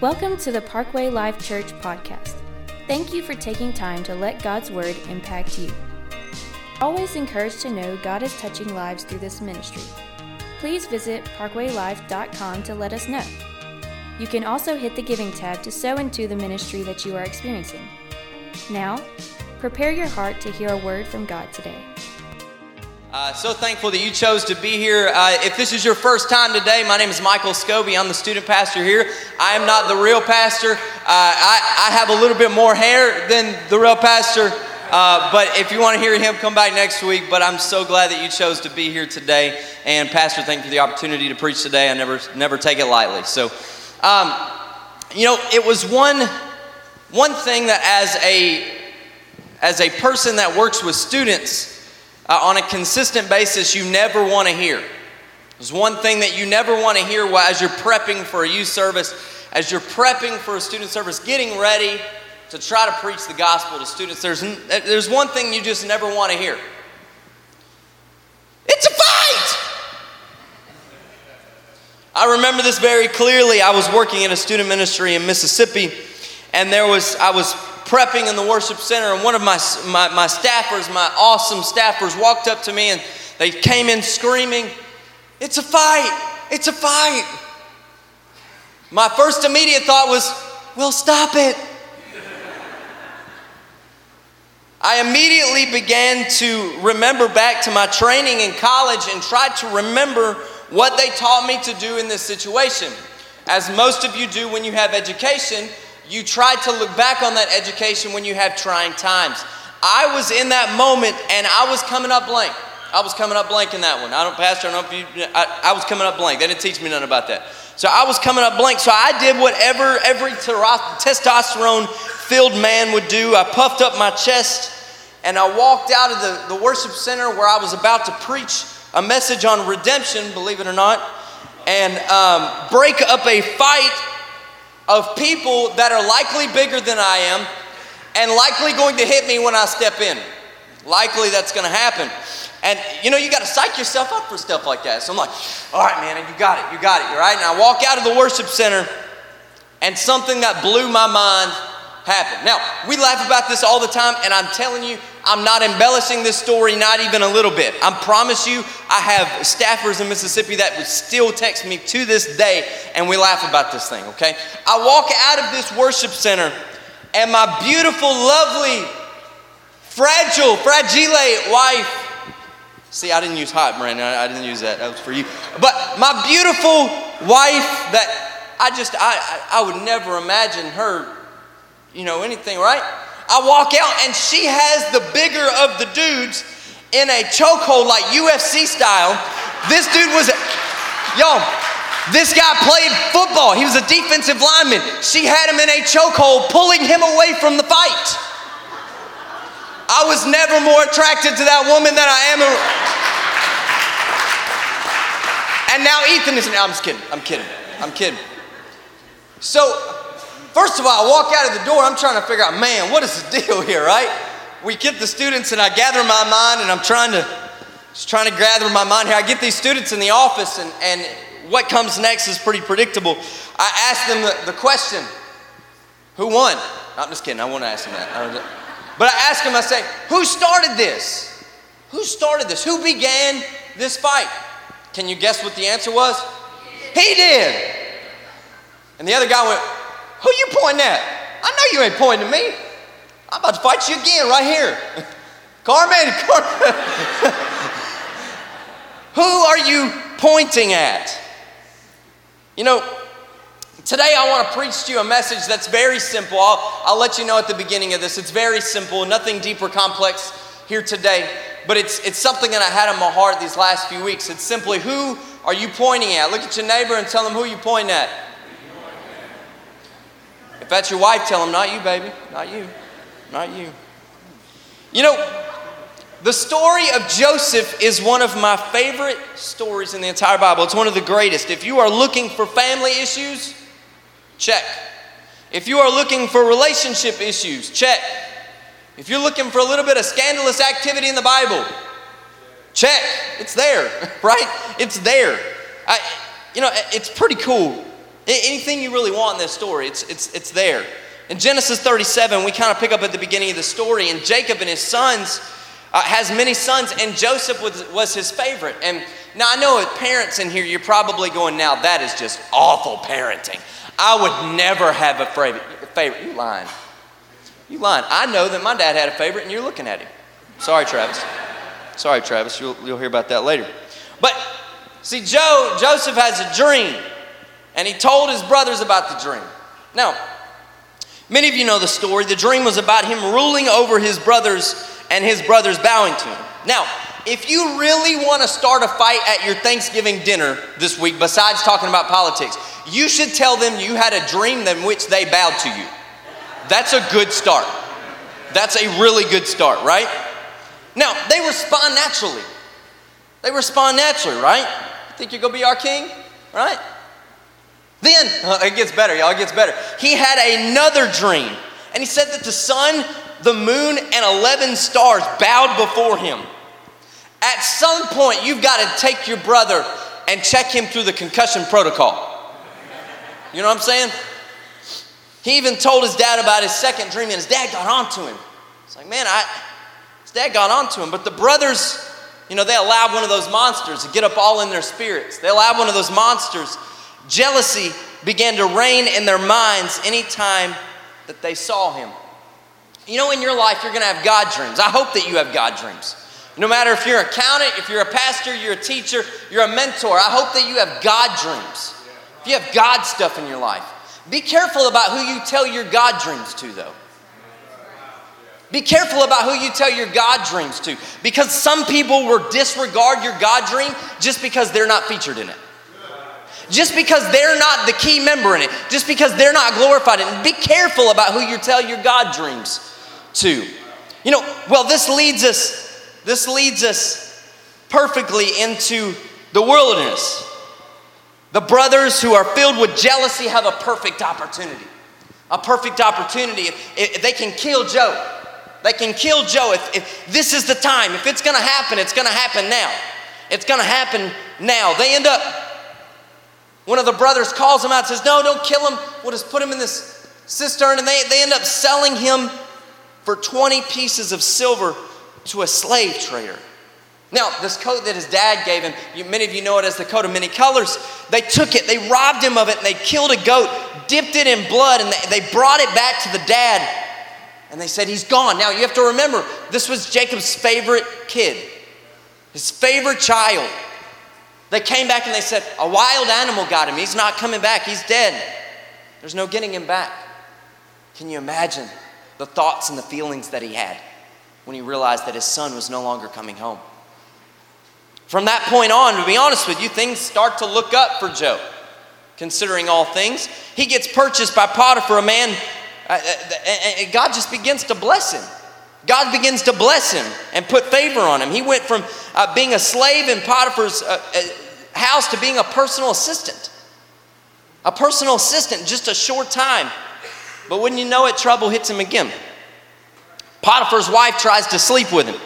Welcome to the Parkway Life Church podcast. Thank you for taking time to let God's Word impact you. Always encouraged to know God is touching lives through this ministry. Please visit parkwaylife.com to let us know. You can also hit the giving tab to sow into the ministry that you are experiencing. Now, prepare your heart to hear a word from God today. Uh, so thankful that you chose to be here. Uh, if this is your first time today, my name is Michael Scobie. I'm the student pastor here. I am not the real pastor. Uh, I, I, have a little bit more hair than the real pastor. Uh, but if you want to hear him, come back next week. But I'm so glad that you chose to be here today. And Pastor, thank you for the opportunity to preach today. I never, never take it lightly. So, um, you know, it was one, one thing that as a, as a person that works with students, uh, on a consistent basis you never want to hear. There's one thing that you never want to hear as you're prepping for a youth service, as you're prepping for a student service, getting ready to try to preach the gospel to students. There's, there's one thing you just never want to hear it's a fight! I remember this very clearly. I was working in a student ministry in Mississippi, and there was, I was prepping in the worship center, and one of my, my, my staffers, my awesome staffers, walked up to me and they came in screaming, It's a fight! It's a fight! My first immediate thought was, Well, stop it. I immediately began to remember back to my training in college and tried to remember what they taught me to do in this situation. As most of you do when you have education, you try to look back on that education when you have trying times. I was in that moment and I was coming up blank. I was coming up blank in that one. I don't, Pastor, I don't know if you, I, I was coming up blank. They didn't teach me nothing about that. So I was coming up blank. So I did whatever every testosterone filled man would do. I puffed up my chest and I walked out of the, the worship center where I was about to preach a message on redemption, believe it or not, and um, break up a fight of people that are likely bigger than I am and likely going to hit me when I step in. Likely that's going to happen. And you know, you got to psych yourself up for stuff like that. So I'm like, all right, man, you got it, you got it, you're right. And I walk out of the worship center and something that blew my mind happened. Now, we laugh about this all the time, and I'm telling you, I'm not embellishing this story, not even a little bit. I promise you, I have staffers in Mississippi that would still text me to this day, and we laugh about this thing, okay? I walk out of this worship center, and my beautiful, lovely, fragile, fragile wife. See, I didn't use hot, Brandon. I, didn't use that. That was for you. But my beautiful wife that I just, I, I would never imagine her, you know, anything, right? I walk out and she has the bigger of the dudes in a chokehold like UFC style. This dude was, yo, this guy played football. He was a defensive lineman. She had him in a chokehold, pulling him away from the fight. I was never more attracted to that woman than I am. And now Ethan is. I'm just kidding. I'm kidding. I'm kidding. So First of all, I walk out of the door, I'm trying to figure out, man, what is the deal here, right? We get the students and I gather my mind and I'm trying to just trying to gather my mind here. I get these students in the office and, and what comes next is pretty predictable. I ask them the, the question, who won? No, I'm just kidding, I won't ask them that. But I ask them, I say, who started this? Who started this? Who began this fight? Can you guess what the answer was? He did. And the other guy went, who you pointing at? I know you ain't pointing at me. I'm about to fight you again right here. Carmen, Carmen. Who are you pointing at? You know, today I want to preach to you a message that's very simple. I'll, I'll let you know at the beginning of this. It's very simple, nothing deep or complex here today, but it's, it's something that I had on my heart these last few weeks. It's simply who are you pointing at? Look at your neighbor and tell them who you pointing at. If that's your wife, tell them, not you, baby. Not you. Not you. You know, the story of Joseph is one of my favorite stories in the entire Bible. It's one of the greatest. If you are looking for family issues, check. If you are looking for relationship issues, check. If you're looking for a little bit of scandalous activity in the Bible, check. It's there, right? It's there. I, you know, it's pretty cool Anything you really want in this story, it's, it's, it's there. In Genesis 37, we kind of pick up at the beginning of the story, and Jacob and his sons uh, has many sons, and Joseph was, was his favorite. And now I know parents in here, you're probably going, now that is just awful parenting. I would never have a favorite. favorite. You lying. You lying. I know that my dad had a favorite, and you're looking at him. Sorry, Travis. Sorry, Travis. You'll, you'll hear about that later. But see, Joe, Joseph has a dream, and he told his brothers about the dream. Now, many of you know the story. The dream was about him ruling over his brothers and his brothers bowing to him. Now, if you really want to start a fight at your Thanksgiving dinner this week, besides talking about politics, you should tell them you had a dream in which they bowed to you. That's a good start. That's a really good start, right? Now, they respond naturally. They respond naturally, right? You think you're going to be our king, right? Then, uh, it gets better, y'all, it gets better. He had another dream, and he said that the sun, the moon, and 11 stars bowed before him. At some point, you've got to take your brother and check him through the concussion protocol. You know what I'm saying? He even told his dad about his second dream, and his dad got onto him. It's like, man, I, his dad got onto him. But the brothers, you know, they allowed one of those monsters to get up all in their spirits. They allowed one of those monsters. Jealousy began to reign in their minds anytime that they saw him. You know, in your life, you're going to have God dreams. I hope that you have God dreams. No matter if you're an accountant, if you're a pastor, you're a teacher, you're a mentor, I hope that you have God dreams. If you have God stuff in your life. Be careful about who you tell your God dreams to, though. Be careful about who you tell your God dreams to because some people will disregard your God dream just because they're not featured in it. Just because they're not the key member in it, just because they're not glorified in it. Be careful about who you tell your God dreams to. You know, well, this leads us this leads us perfectly into the wilderness. The brothers who are filled with jealousy have a perfect opportunity. A perfect opportunity. If, if they can kill Joe, they can kill Joe. If, if this is the time, if it's going to happen, it's going to happen now. It's going to happen now. They end up, one of the brothers calls him out and says, No, don't kill him. We'll just put him in this cistern. And they, they end up selling him for 20 pieces of silver to a slave trader. Now, this coat that his dad gave him, you, many of you know it as the coat of many colors. They took it, they robbed him of it, and they killed a goat, dipped it in blood, and they, they brought it back to the dad. And they said, He's gone. Now, you have to remember, this was Jacob's favorite kid, his favorite child. They came back and they said, A wild animal got him. He's not coming back. He's dead. There's no getting him back. Can you imagine the thoughts and the feelings that he had? when he realized that his son was no longer coming home. From that point on, to be honest with you, things start to look up for Joe, considering all things. He gets purchased by Potiphar, a man, uh, uh and God just begins to bless him. God begins to bless him and put favor on him. He went from uh, being a slave in Potiphar's uh, uh, house to being a personal assistant. A personal assistant, just a short time. But wouldn't you know it, trouble hits him again. Potiphar's wife tries to sleep with him.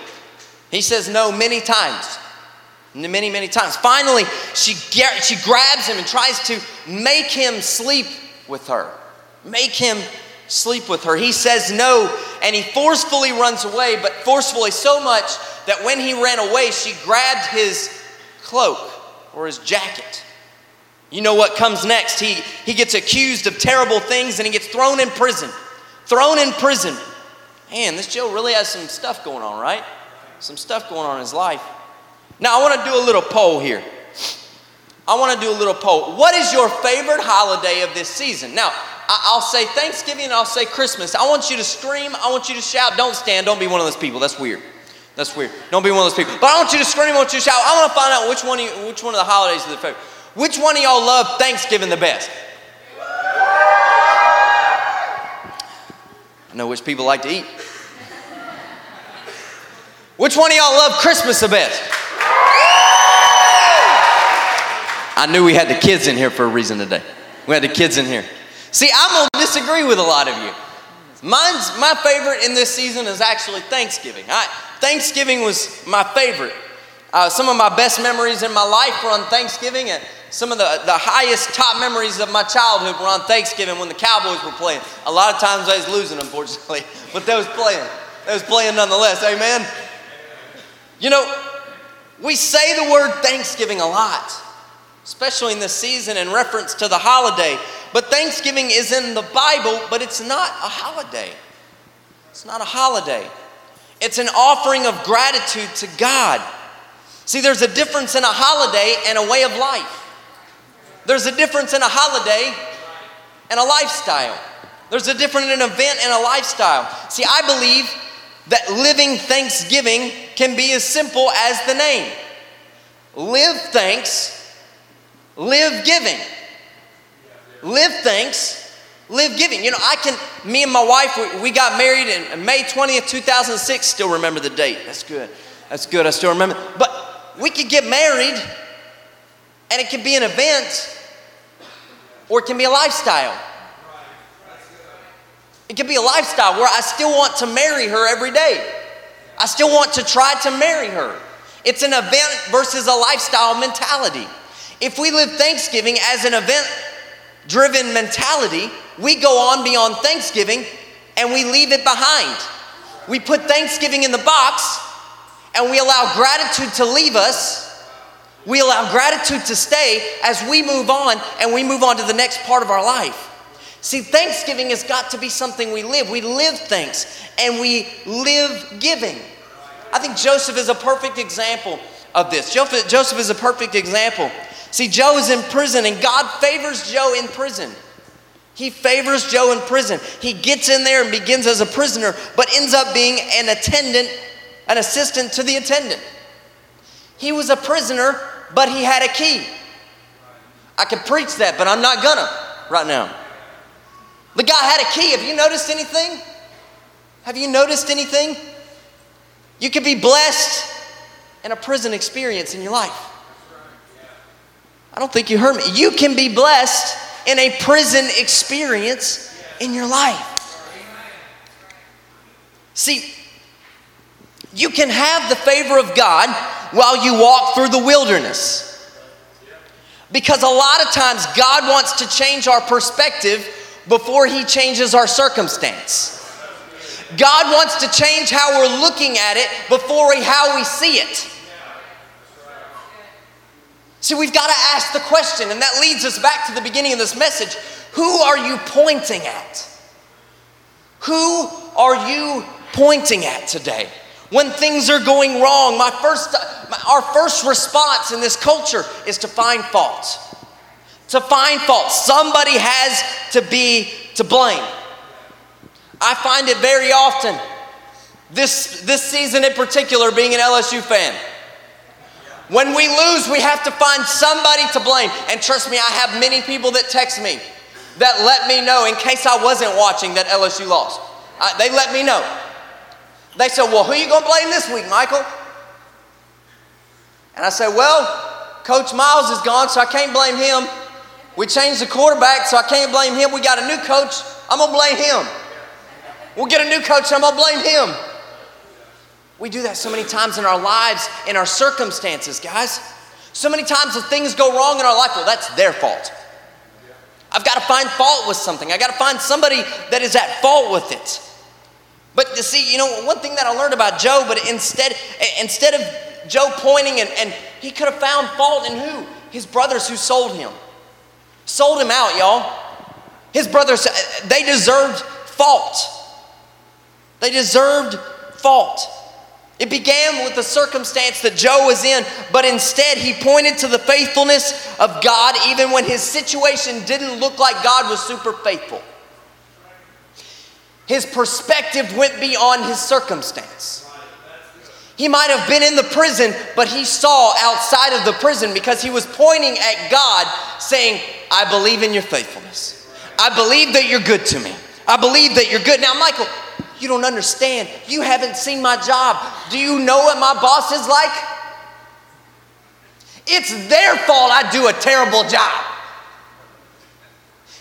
He says no many times. Many, many times. Finally, she, she grabs him and tries to make him sleep with her. Make him sleep with her. He says no, and he forcefully runs away, but forcefully so much that when he ran away, she grabbed his cloak or his jacket. You know what comes next? He, he gets accused of terrible things and he gets thrown in prison. Thrown in prison man, this Joe really has some stuff going on, right? Some stuff going on in his life. Now, I want to do a little poll here. I want to do a little poll. What is your favorite holiday of this season? Now, I'll say Thanksgiving and I'll say Christmas. I want you to scream. I want you to shout. Don't stand. Don't be one of those people. That's weird. That's weird. Don't be one of those people. But I want you to scream. I want you to shout. I want to find out which one, you, which one of the holidays is the favorite. Which one of y'all love Thanksgiving the best? I know which people like to eat. Which one of y'all love Christmas the best? I knew we had the kids in here for a reason today. We had the kids in here. See, I'm going to disagree with a lot of you. Mine's my favorite in this season is actually Thanksgiving. I, Thanksgiving was my favorite. Uh, some of my best memories in my life were on Thanksgiving, and some of the, the highest top memories of my childhood were on Thanksgiving when the Cowboys were playing. A lot of times I was losing, unfortunately, but they was playing. They was playing nonetheless. Amen. You know, we say the word Thanksgiving a lot, especially in this season in reference to the holiday. But Thanksgiving is in the Bible, but it's not a holiday. It's not a holiday. It's an offering of gratitude to God. See, there's a difference in a holiday and a way of life. There's a difference in a holiday and a lifestyle. There's a difference in an event and a lifestyle. See, I believe that living thanksgiving can be as simple as the name live thanks, live giving. Live thanks, live giving. You know, I can, me and my wife, we, we got married in May 20th, 2006. Still remember the date. That's good. That's good. I still remember. But we could get married and it can be an event or it can be a lifestyle. It can be a lifestyle where I still want to marry her every day. I still want to try to marry her. It's an event versus a lifestyle mentality. If we live Thanksgiving as an event driven mentality, we go on beyond Thanksgiving and we leave it behind. We put Thanksgiving in the box and we allow gratitude to leave us, we allow gratitude to stay as we move on and we move on to the next part of our life. See, Thanksgiving has got to be something we live. We live thanks and we live giving. I think Joseph is a perfect example of this. Joseph is a perfect example. See, Joe is in prison and God favors Joe in prison. He favors Joe in prison. He gets in there and begins as a prisoner, but ends up being an attendant an assistant to the attendant. He was a prisoner, but he had a key. I could preach that, but I'm not gonna right now. The guy had a key. Have you noticed anything? Have you noticed anything? You could be blessed in a prison experience in your life. I don't think you heard me. You can be blessed in a prison experience in your life. See, you can have the favor of God while you walk through the wilderness. Because a lot of times God wants to change our perspective before He changes our circumstance. God wants to change how we're looking at it before we, how we see it. See, we've got to ask the question, and that leads us back to the beginning of this message who are you pointing at? Who are you pointing at today? when things are going wrong, my first, our first response in this culture is to find fault. To find fault. Somebody has to be to blame. I find it very often, this, this season in particular, being an LSU fan. When we lose, we have to find somebody to blame. And trust me, I have many people that text me that let me know in case I wasn't watching that LSU lost. They let me know. They said, Well, who are you going to blame this week, Michael? And I said, Well, Coach Miles is gone, so I can't blame him. We changed the quarterback, so I can't blame him. We got a new coach, I'm going to blame him. We'll get a new coach, I'm going to blame him. We do that so many times in our lives, in our circumstances, guys. So many times if things go wrong in our life, well, that's their fault. I've got to find fault with something. I got to find somebody that is at fault with it. But you see, you know, one thing that I learned about Joe, but instead, instead of Joe pointing and, and he could have found fault in who? His brothers who sold him. Sold him out, y'all. His brothers, uh, they deserved fault. They deserved fault. It began with the circumstance that Joe was in, but instead he pointed to the faithfulness of God even when his situation didn't look like God was super faithful. His perspective went beyond his circumstance. He might have been in the prison, but he saw outside of the prison because he was pointing at God, saying, I believe in your faithfulness. I believe that you're good to me. I believe that you're good. Now, Michael, you don't understand. You haven't seen my job. Do you know what my boss is like? It's their fault I do a terrible job.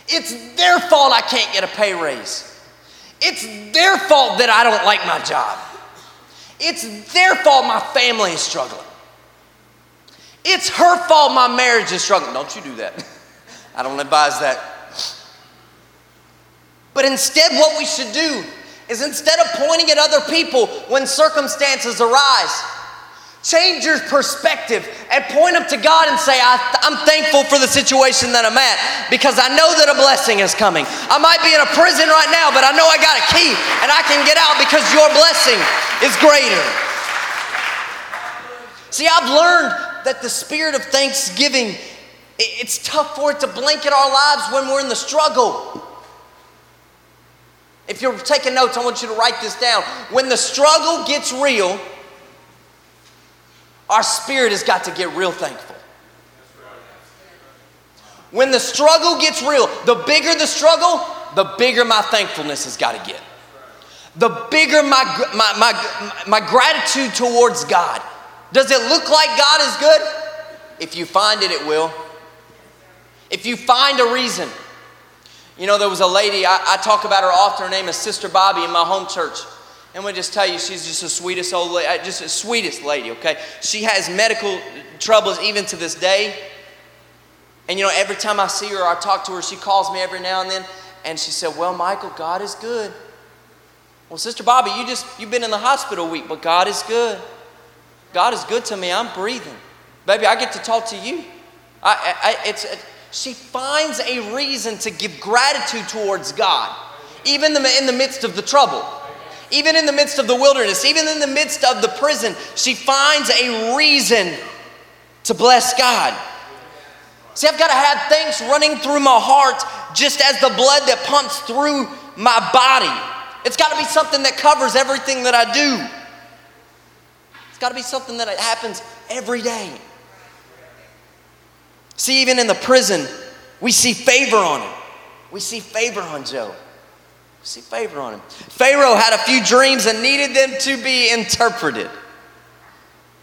It's their fault I can't get a pay raise. It's their fault that I don't like my job. It's their fault my family is struggling. It's her fault my marriage is struggling. Don't you do that. I don't advise that. But instead, what we should do is instead of pointing at other people when circumstances arise, change your perspective and point them to God and say, I, am thankful for the situation that I'm at because I know that a blessing is coming. I might be in a prison right now, but I know I got a key and I can get out because your blessing is greater. See, I've learned that the spirit of thanksgiving, it's tough for it to blanket our lives when we're in the struggle. If you're taking notes, I want you to write this down. When the struggle gets real, our spirit has got to get real thankful. When the struggle gets real, the bigger the struggle, the bigger my thankfulness has got to get. The bigger my, my, my, my gratitude towards God. Does it look like God is good? If you find it, it will. If you find a reason. You know, there was a lady, I, I talk about her often. Her name is Sister Bobby in my home church. And we just tell you, she's just the sweetest old lady, uh, just the sweetest lady, okay? She has medical troubles even to this day. And you know, every time I see her I talk to her, she calls me every now and then. And she said, Well, Michael, God is good. Well, Sister Bobby, you just, you've been in the hospital a week, but God is good. God is good to me. I'm breathing. Baby, I get to talk to you. I, I, it's, it, she finds a reason to give gratitude towards God, even in the midst of the trouble, even in the midst of the wilderness, even in the midst of the prison. She finds a reason to bless God. See, I've got to have things running through my heart just as the blood that pumps through my body. It's got to be something that covers everything that I do. It's got to be something that happens every day. See, even in the prison, we see favor on him. We see favor on Job. We see favor on him. Pharaoh had a few dreams and needed them to be interpreted.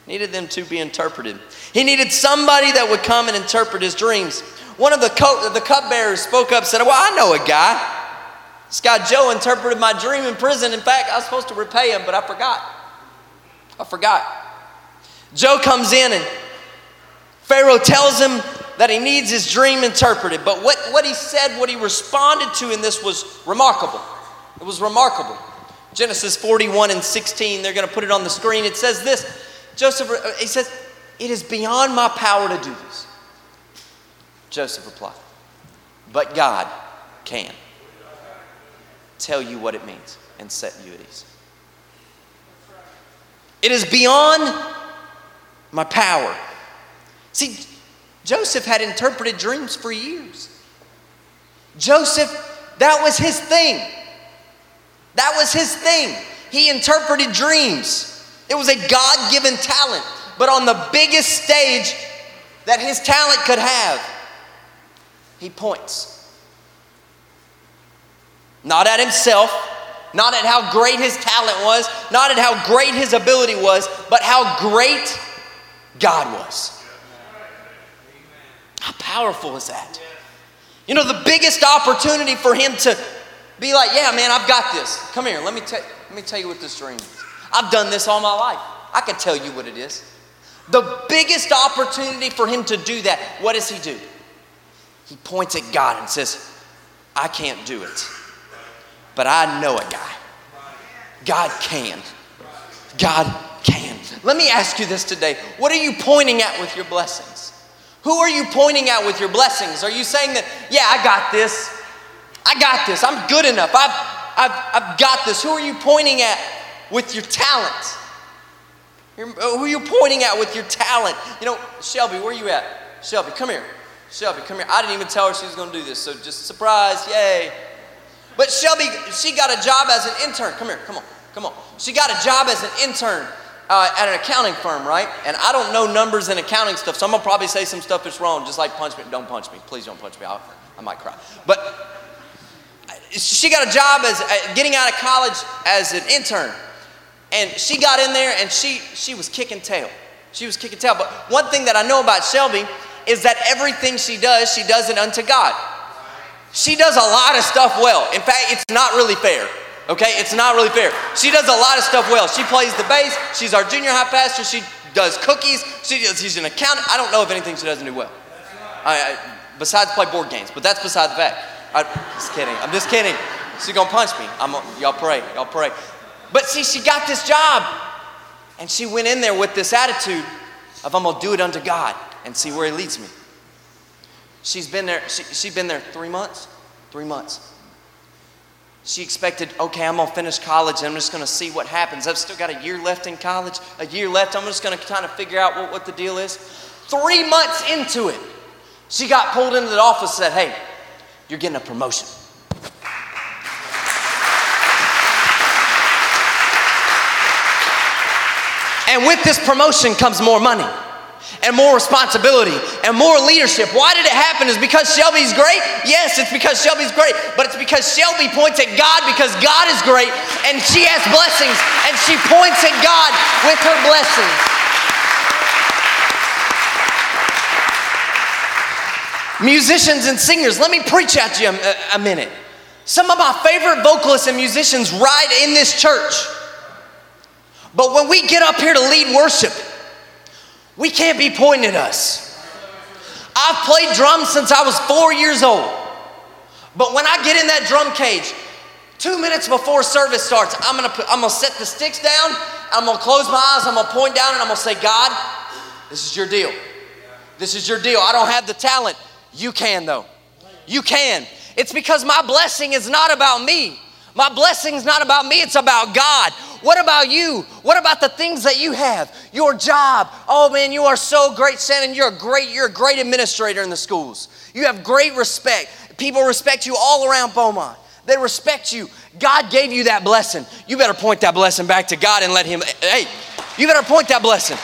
Needed them to be interpreted. He needed somebody that would come and interpret his dreams. One of the, co- the cupbearers spoke up said, Well, I know a guy. This guy Joe interpreted my dream in prison. In fact, I was supposed to repay him, but I forgot. I forgot. Joe comes in and Pharaoh tells him that he needs his dream interpreted. But what, what he said, what he responded to in this was remarkable. It was remarkable. Genesis 41 and 16, they're going to put it on the screen. It says this Joseph, uh, he says, It is beyond my power to do this. Joseph replied, But God can tell you what it means and set you at ease. It is beyond my power. See, Joseph had interpreted dreams for years. Joseph, that was his thing. That was his thing. He interpreted dreams. It was a God given talent. But on the biggest stage that his talent could have, he points. Not at himself, not at how great his talent was, not at how great his ability was, but how great God was. Powerful is that? You know, the biggest opportunity for him to be like, yeah, man, I've got this. Come here, let me, let me tell you what this dream is. I've done this all my life. I can tell you what it is. The biggest opportunity for him to do that, what does he do? He points at God and says, I can't do it but I know a guy. God can. God can. Let me ask you this today. What are you pointing at with your blessings? Who are you pointing at with your blessings? Are you saying that, yeah, I got this. I got this. I'm good enough. I've, I've, I've got this. Who are you pointing at with your talent? You're, uh, who are you pointing at with your talent? You know, Shelby, where are you at? Shelby, come here. Shelby, come here. I didn't even tell her she was going to do this, so just surprise, yay. But Shelby, she got a job as an intern. Come here, come on, come on. She got a job as an intern uh, at an accounting firm, right? And I don't know numbers and accounting stuff, so I'm gonna probably say some stuff that's wrong, just like punch me. Don't punch me, please don't punch me. I'll, I might cry. But she got a job as uh, getting out of college as an intern, and she got in there and she she was kicking tail. She was kicking tail. But one thing that I know about Shelby is that everything she does, she does it unto God. She does a lot of stuff well. In fact, it's not really fair. Okay, it's not really fair. She does a lot of stuff well. She plays the bass. She's our junior high pastor. She does cookies. She does, she's an accountant. I don't know if anything she doesn't do well. I, I, besides play board games, but that's beside the fact. I'm just kidding. I'm just kidding. She's gonna punch me. I'm, y'all pray. Y'all pray. But see, she got this job, and she went in there with this attitude of I'm gonna do it unto God and see where He leads me. She's been there. She, she's been there three months. Three months. She expected, okay, I'm gonna finish college and I'm just gonna see what happens. I've still got a year left in college, a year left. I'm just gonna kind of figure out what, what the deal is. Three months into it, she got pulled into the office and said, hey, you're getting a promotion. And with this promotion comes more money and more responsibility and more leadership. Why did it happen? Is because Shelby's great? Yes, it's because Shelby's great, but it's because Shelby points at God because God is great and she has blessings and she points at God with her blessings. Musicians and singers, let me preach at you a, a minute. Some of my favorite vocalists and musicians ride in this church. But when we get up here to lead worship, we can't be pointing at us. I've played drums since I was four years old. But when I get in that drum cage, two minutes before service starts, I'm gonna, put, I'm gonna set the sticks down, I'm gonna close my eyes, I'm gonna point down, and I'm gonna say, God, this is your deal. This is your deal. I don't have the talent. You can, though. You can. It's because my blessing is not about me. My blessing is not about me, it's about God. What about you? What about the things that you have? Your job. Oh man, you are so great, Shannon. You're a great, you're a great administrator in the schools. You have great respect. People respect you all around Beaumont. They respect you. God gave you that blessing. You better point that blessing back to God and let Him, hey, you better point that blessing.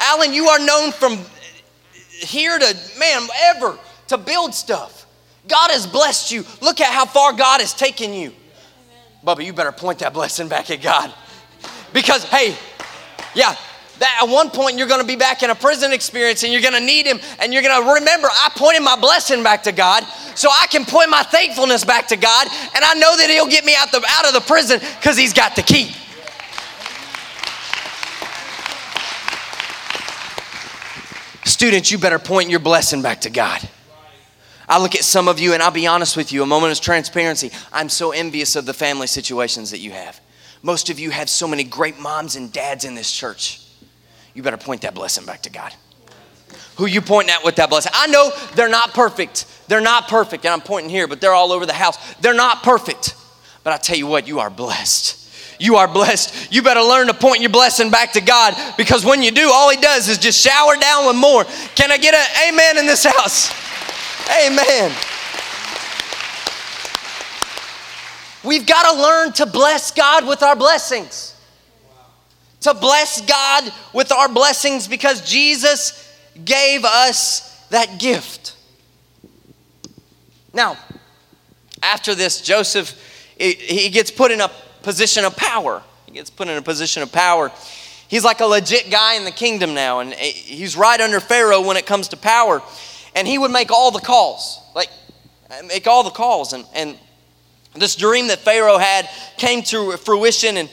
Alan, you are known from here to, man, ever to build stuff. God has blessed you. Look at how far God has taken you. Bubba, you better point that blessing back at God. Because, hey, yeah, that at one point you're going to be back in a prison experience and you're going to need him and you're going to remember I pointed my blessing back to God so I can point my thankfulness back to God and I know that he'll get me out, the, out of the prison because he's got the key. Students, you better point your blessing back to God. I look at some of you, and I'll be honest with you, a moment of transparency. I'm so envious of the family situations that you have. Most of you have so many great moms and dads in this church. You better point that blessing back to God. Who you pointing at with that blessing? I know they're not perfect. They're not perfect, and I'm pointing here, but they're all over the house. They're not perfect. But I tell you what, you are blessed. You are blessed. You better learn to point your blessing back to God because when you do, all He does is just shower down with more. Can I get an amen in this house? Amen. We've got to learn to bless God with our blessings. To bless God with our blessings because Jesus gave us that gift. Now, after this, Joseph, he gets put in a position of power. He gets put in a position of power. He's like a legit guy in the kingdom now, and he's right under Pharaoh when it comes to power and he would make all the calls, like make all the calls. And, and this dream that Pharaoh had came to fruition, and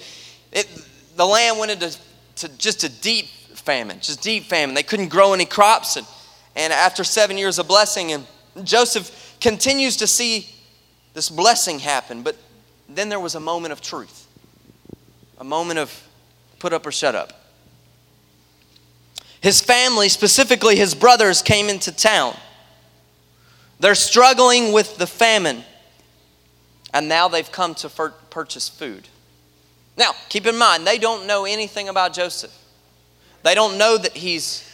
it, the land went into to just a deep famine, just deep famine. They couldn't grow any crops, and, and after seven years of blessing, and Joseph continues to see this blessing happen, but then there was a moment of truth, a moment of put up or shut up. His family, specifically his brothers, came into town. They're struggling with the famine, and now they've come to purchase food. Now, keep in mind, they don't know anything about Joseph. They don't know that he's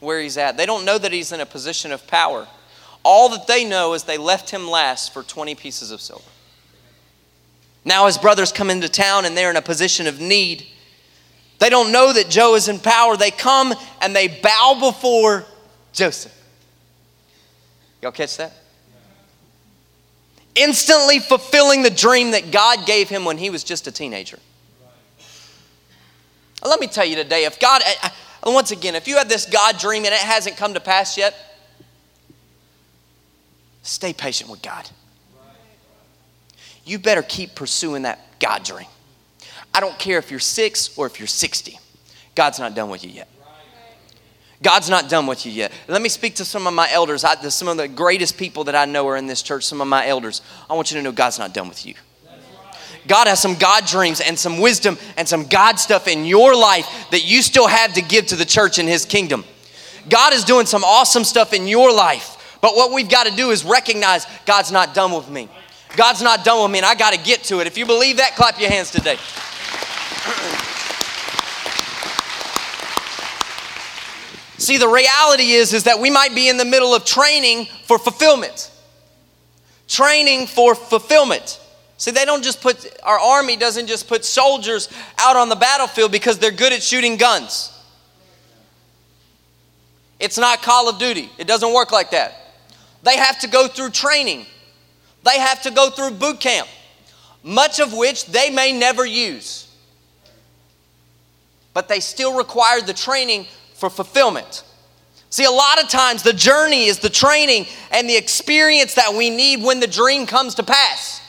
where he's at, they don't know that he's in a position of power. All that they know is they left him last for 20 pieces of silver. Now his brothers come into town and they're in a position of need. They don't know that Joe is in power. They come and they bow before Joseph. Y'all catch that? Instantly fulfilling the dream that God gave him when he was just a teenager. Let me tell you today if God, once again, if you have this God dream and it hasn't come to pass yet, stay patient with God. You better keep pursuing that God dream. I don't care if you're six or if you're 60. God's not done with you yet. God's not done with you yet. Let me speak to some of my elders. I, some of the greatest people that I know are in this church, some of my elders. I want you to know God's not done with you. God has some God dreams and some wisdom and some God stuff in your life that you still have to give to the church in His kingdom. God is doing some awesome stuff in your life. But what we've got to do is recognize God's not done with me. God's not done with me, and I got to get to it. If you believe that, clap your hands today. See, the reality is, is that we might be in the middle of training for fulfillment. Training for fulfillment. See, they don't just put, our army doesn't just put soldiers out on the battlefield because they're good at shooting guns. It's not Call of Duty, it doesn't work like that. They have to go through training, they have to go through boot camp, much of which they may never use. But they still require the training for fulfillment. See, a lot of times the journey is the training and the experience that we need when the dream comes to pass.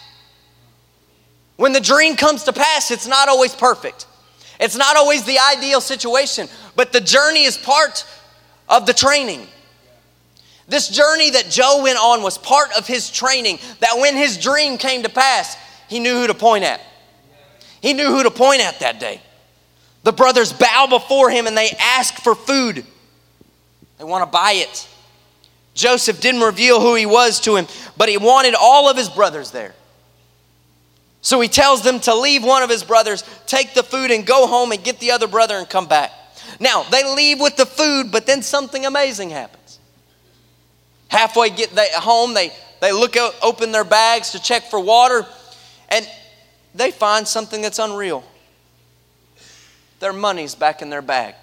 When the dream comes to pass, it's not always perfect. It's not always the ideal situation, but the journey is part of the training. This journey that Joe went on was part of his training, that when his dream came to pass, he knew who to point at. He knew who to point at that day. The brothers bow before him and they ask for food. They want to buy it. Joseph didn't reveal who he was to him, but he wanted all of his brothers there. So he tells them to leave one of his brothers, take the food, and go home and get the other brother and come back. Now, they leave with the food, but then something amazing happens. Halfway get they, home, they, they look out, open their bags to check for water, and they find something that's unreal their money's back in their bag.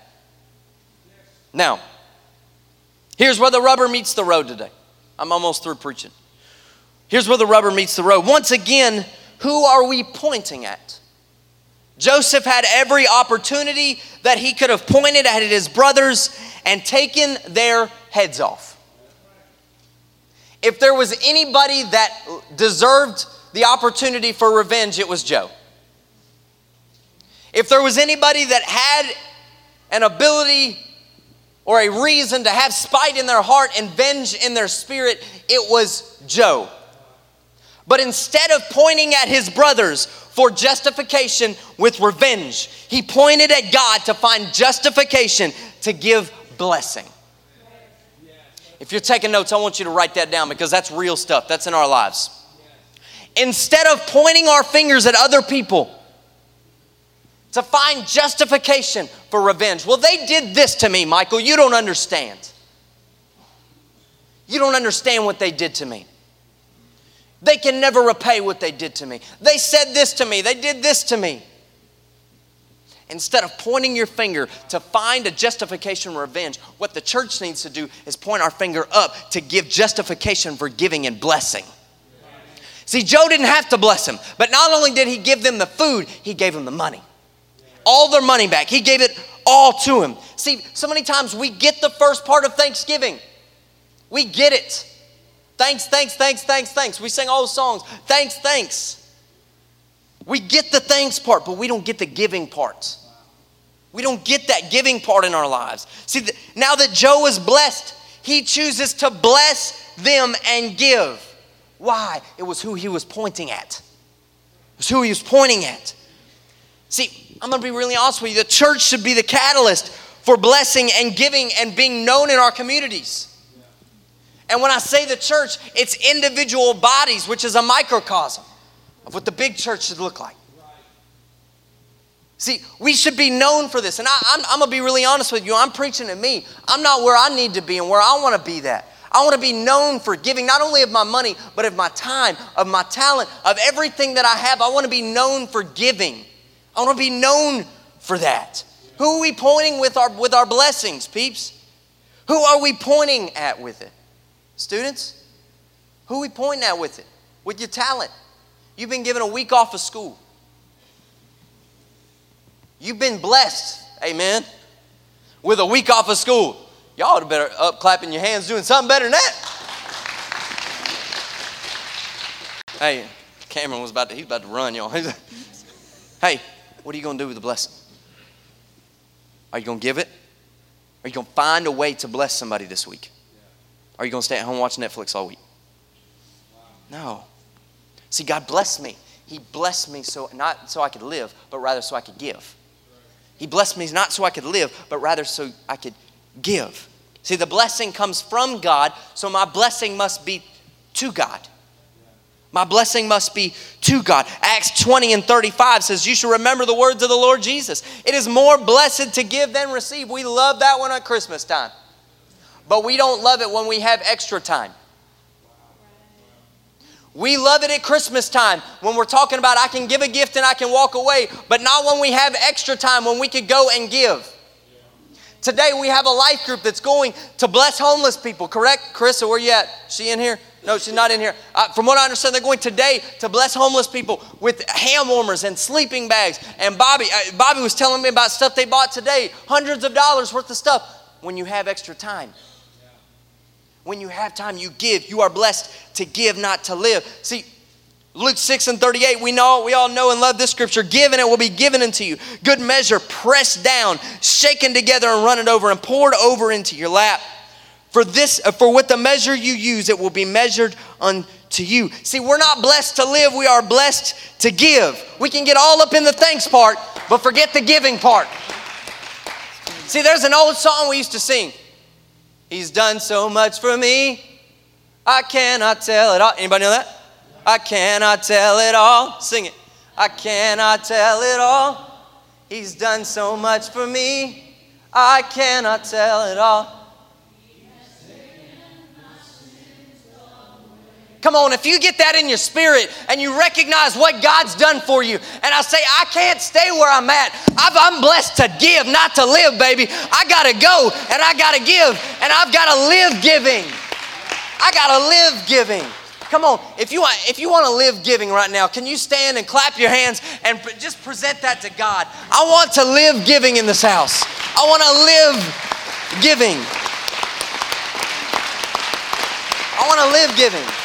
Now, here's where the rubber meets the road today. I'm almost through preaching. Here's where the rubber meets the road. Once again, who are we pointing at? Joseph had every opportunity that he could have pointed at his brothers and taken their heads off. If there was anybody that deserved the opportunity for revenge, it was Joe. If there was anybody that had an ability or a reason to have spite in their heart and venge in their spirit, it was Joe. But instead of pointing at his brothers for justification with revenge, he pointed at God to find justification to give blessing. If you're taking notes, I want you to write that down because that's real stuff. That's in our lives. Instead of pointing our fingers at other people, to find justification for revenge. Well, they did this to me, Michael. You don't understand. You don't understand what they did to me. They can never repay what they did to me. They said this to me. They did this to me. Instead of pointing your finger to find a justification for revenge, what the church needs to do is point our finger up to give justification for giving and blessing. See, Joe didn't have to bless him, but not only did he give them the food, he gave them the money all their money back. He gave it all to him. See, so many times we get the first part of Thanksgiving. We get it. Thanks, thanks, thanks, thanks, thanks. We sing all the songs. Thanks, thanks. We get the thanks part, but we don't get the giving part. We don't get that giving part in our lives. See, now that Joe is blessed, he chooses to bless them and give. Why? It was who he was pointing at. It was who he was pointing at. See, I'm going to be really honest with you. The church should be the catalyst for blessing and giving and being known in our communities. And when I say the church, it's individual bodies, which is a microcosm of what the big church should look like. See, we should be known for this. And I, am going to be really honest with you. I'm preaching to me. I'm not where I need to be and where I want to be that. I want to be known for giving not only of my money, but of my time, of my talent, of everything that I have. I want to be known for giving. I want to be known for that. Who are we pointing with our, with our blessings, peeps? Who are we pointing at with it? Students? Who are we pointing at with it? With your talent. You've been given a week off of school. You've been blessed, amen, with a week off of school. Y'all would better up clapping your hands doing something better than that. Hey, Cameron was about to, he's about to run, y'all. hey, what are you going to do with the blessing? Are you going to give it? Are you going to find a way to bless somebody this week? Are you going to stay at home watching Netflix all week? No. See, God blessed me. He blessed me so not so I could live, but rather so I could give. He blessed me not so I could live, but rather so I could give. See, the blessing comes from God, so my blessing must be to God. My blessing must be to God. Acts 20 and 35 says, You should remember the words of the Lord Jesus. It is more blessed to give than receive. We love that one at Christmas time, but we don't love it when we have extra time. We love it at Christmas time when we're talking about I can give a gift and I can walk away, but not when we have extra time when we could go and give. Today we have a life group that's going to bless homeless people, correct? Carissa, where you at? She in here? No, she's not in here. Uh, from what I understand, they're going today to bless homeless people with hand warmers and sleeping bags. And Bobby, uh, Bobby was telling me about stuff they bought today, hundreds of dollars worth of stuff. When you have extra time, when you have time, you give. You are blessed to give, not to live. See, Luke 6 and 38, we know, we all know and love this scripture. Give and it will be given unto you. Good measure, pressed down, shaken together and run it over and poured over into your lap. For this, for with the measure you use, it will be measured unto you. See, we're not blessed to live, we are blessed to give. We can get all up in the thanks part, but forget the giving part. See, there's an old song we used to sing. He's done so much for me. I cannot tell it all. Anybody know that? I cannot tell it all. Sing it. I cannot tell it all. He's done so much for me. I cannot tell it all. Come on, if you get that in your spirit and you recognize what God's done for you, and I say, I can't stay where I'm at. i am blessed to give, not to live, baby. I gotta go and I gotta give, and I've gotta live giving. I gotta live giving. Come on, if you want, if you want to live giving right now, can you stand and clap your hands and just present that to God? I want to live giving in this house. I want to live giving. I want to live giving.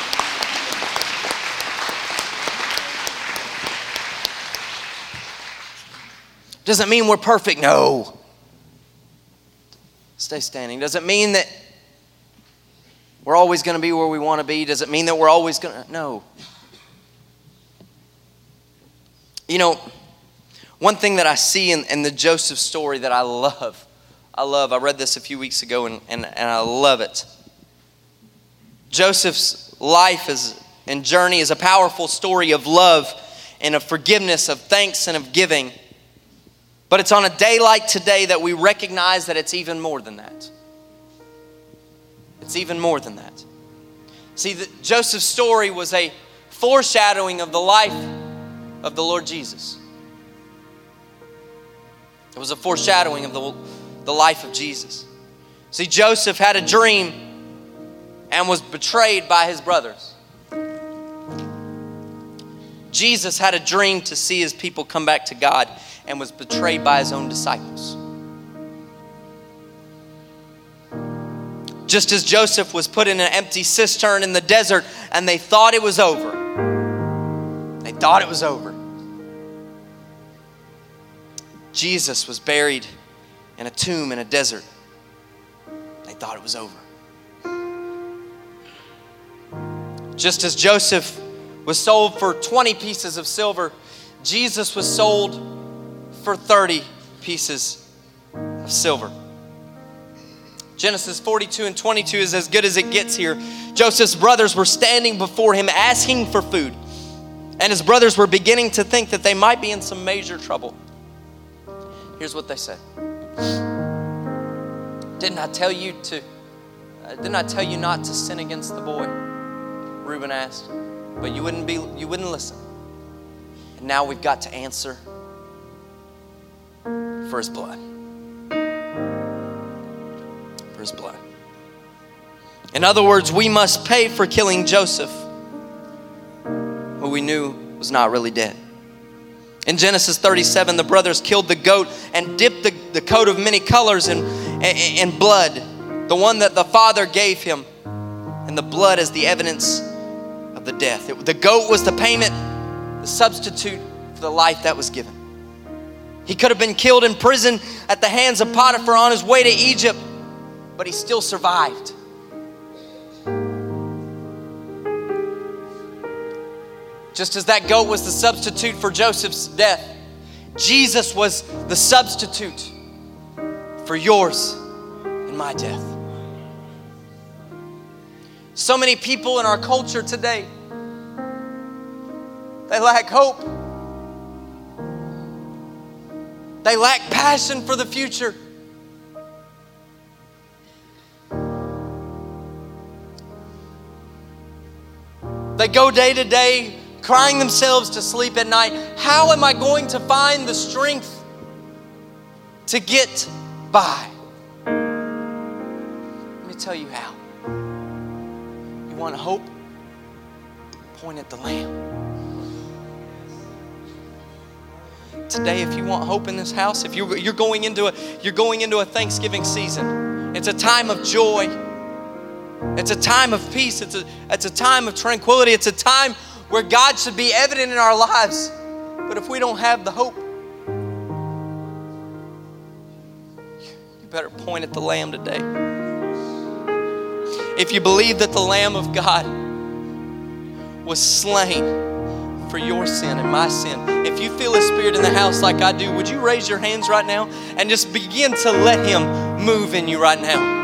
Doesn't mean we're perfect. No. Stay standing. Does it mean that we're always going to be where we want to be? Does it mean that we're always going to? No. You know, one thing that I see in, in, the Joseph story that I love, I love, I read this a few weeks ago and, and, and I love it. Joseph's life is, and journey is a powerful story of love and of forgiveness, of thanks, and of giving. But it's on a day like today that we recognize that it's even more than that. It's even more than that. See, the, Joseph's story was a foreshadowing of the life of the Lord Jesus. It was a foreshadowing of the, the life of Jesus. See, Joseph had a dream and was betrayed by his brothers. Jesus had a dream to see his people come back to God and was betrayed by his own disciples. Just as Joseph was put in an empty cistern in the desert and they thought it was over. They thought it was over. Jesus was buried in a tomb in a desert. They thought it was over. Just as Joseph was sold for 20 pieces of silver, Jesus was sold for 30 pieces of silver. Genesis 42 and 22 is as good as it gets here. Joseph's brothers were standing before him asking for food, and his brothers were beginning to think that they might be in some major trouble. Here's what they said Didn't I tell you to? Uh, didn't I tell you not to sin against the boy? Reuben asked, but you wouldn't be. You wouldn't listen. And now we've got to answer for his blood. For his blood. In other words, we must pay for killing Joseph, who we knew was not really dead. In Genesis 37, the brothers killed the goat and dipped the, the coat of many colors in, in, in blood, the one that the father gave him, and the blood as the evidence of the death. It, the goat was the payment, the substitute for the life that was given. He could have been killed in prison at the hands of Potiphar on his way to Egypt, but he still survived. Just as that goat was the substitute for Joseph's death, Jesus was the substitute for yours and my death. So many people in our culture today, they lack hope. They lack passion for the future. They go day to day crying themselves to sleep at night. How am I going to find the strength to get by? Let me tell you how. You want hope? Point at the Lamb. Today, if you want hope in this house, if you're, you're going into a you're going into a Thanksgiving season, it's a time of joy. It's a time of peace. It's a, it's a time of tranquility. It's a time where God should be evident in our lives. But if we don't have the hope, you better point at the Lamb today. If you believe that the Lamb of God was slain for your sin and my sin, if you feel His Spirit in the house like I do, would you raise your hands right now and just begin to let Him move in you right now?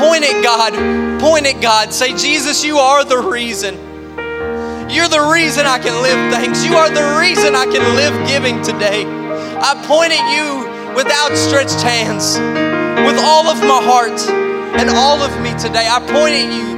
Point at God, point at God. Say, Jesus, you are the reason. You're the reason I can live thanks. You are the reason I can live giving today. I point at you with outstretched hands, with all of my heart and all of me today. I point at you.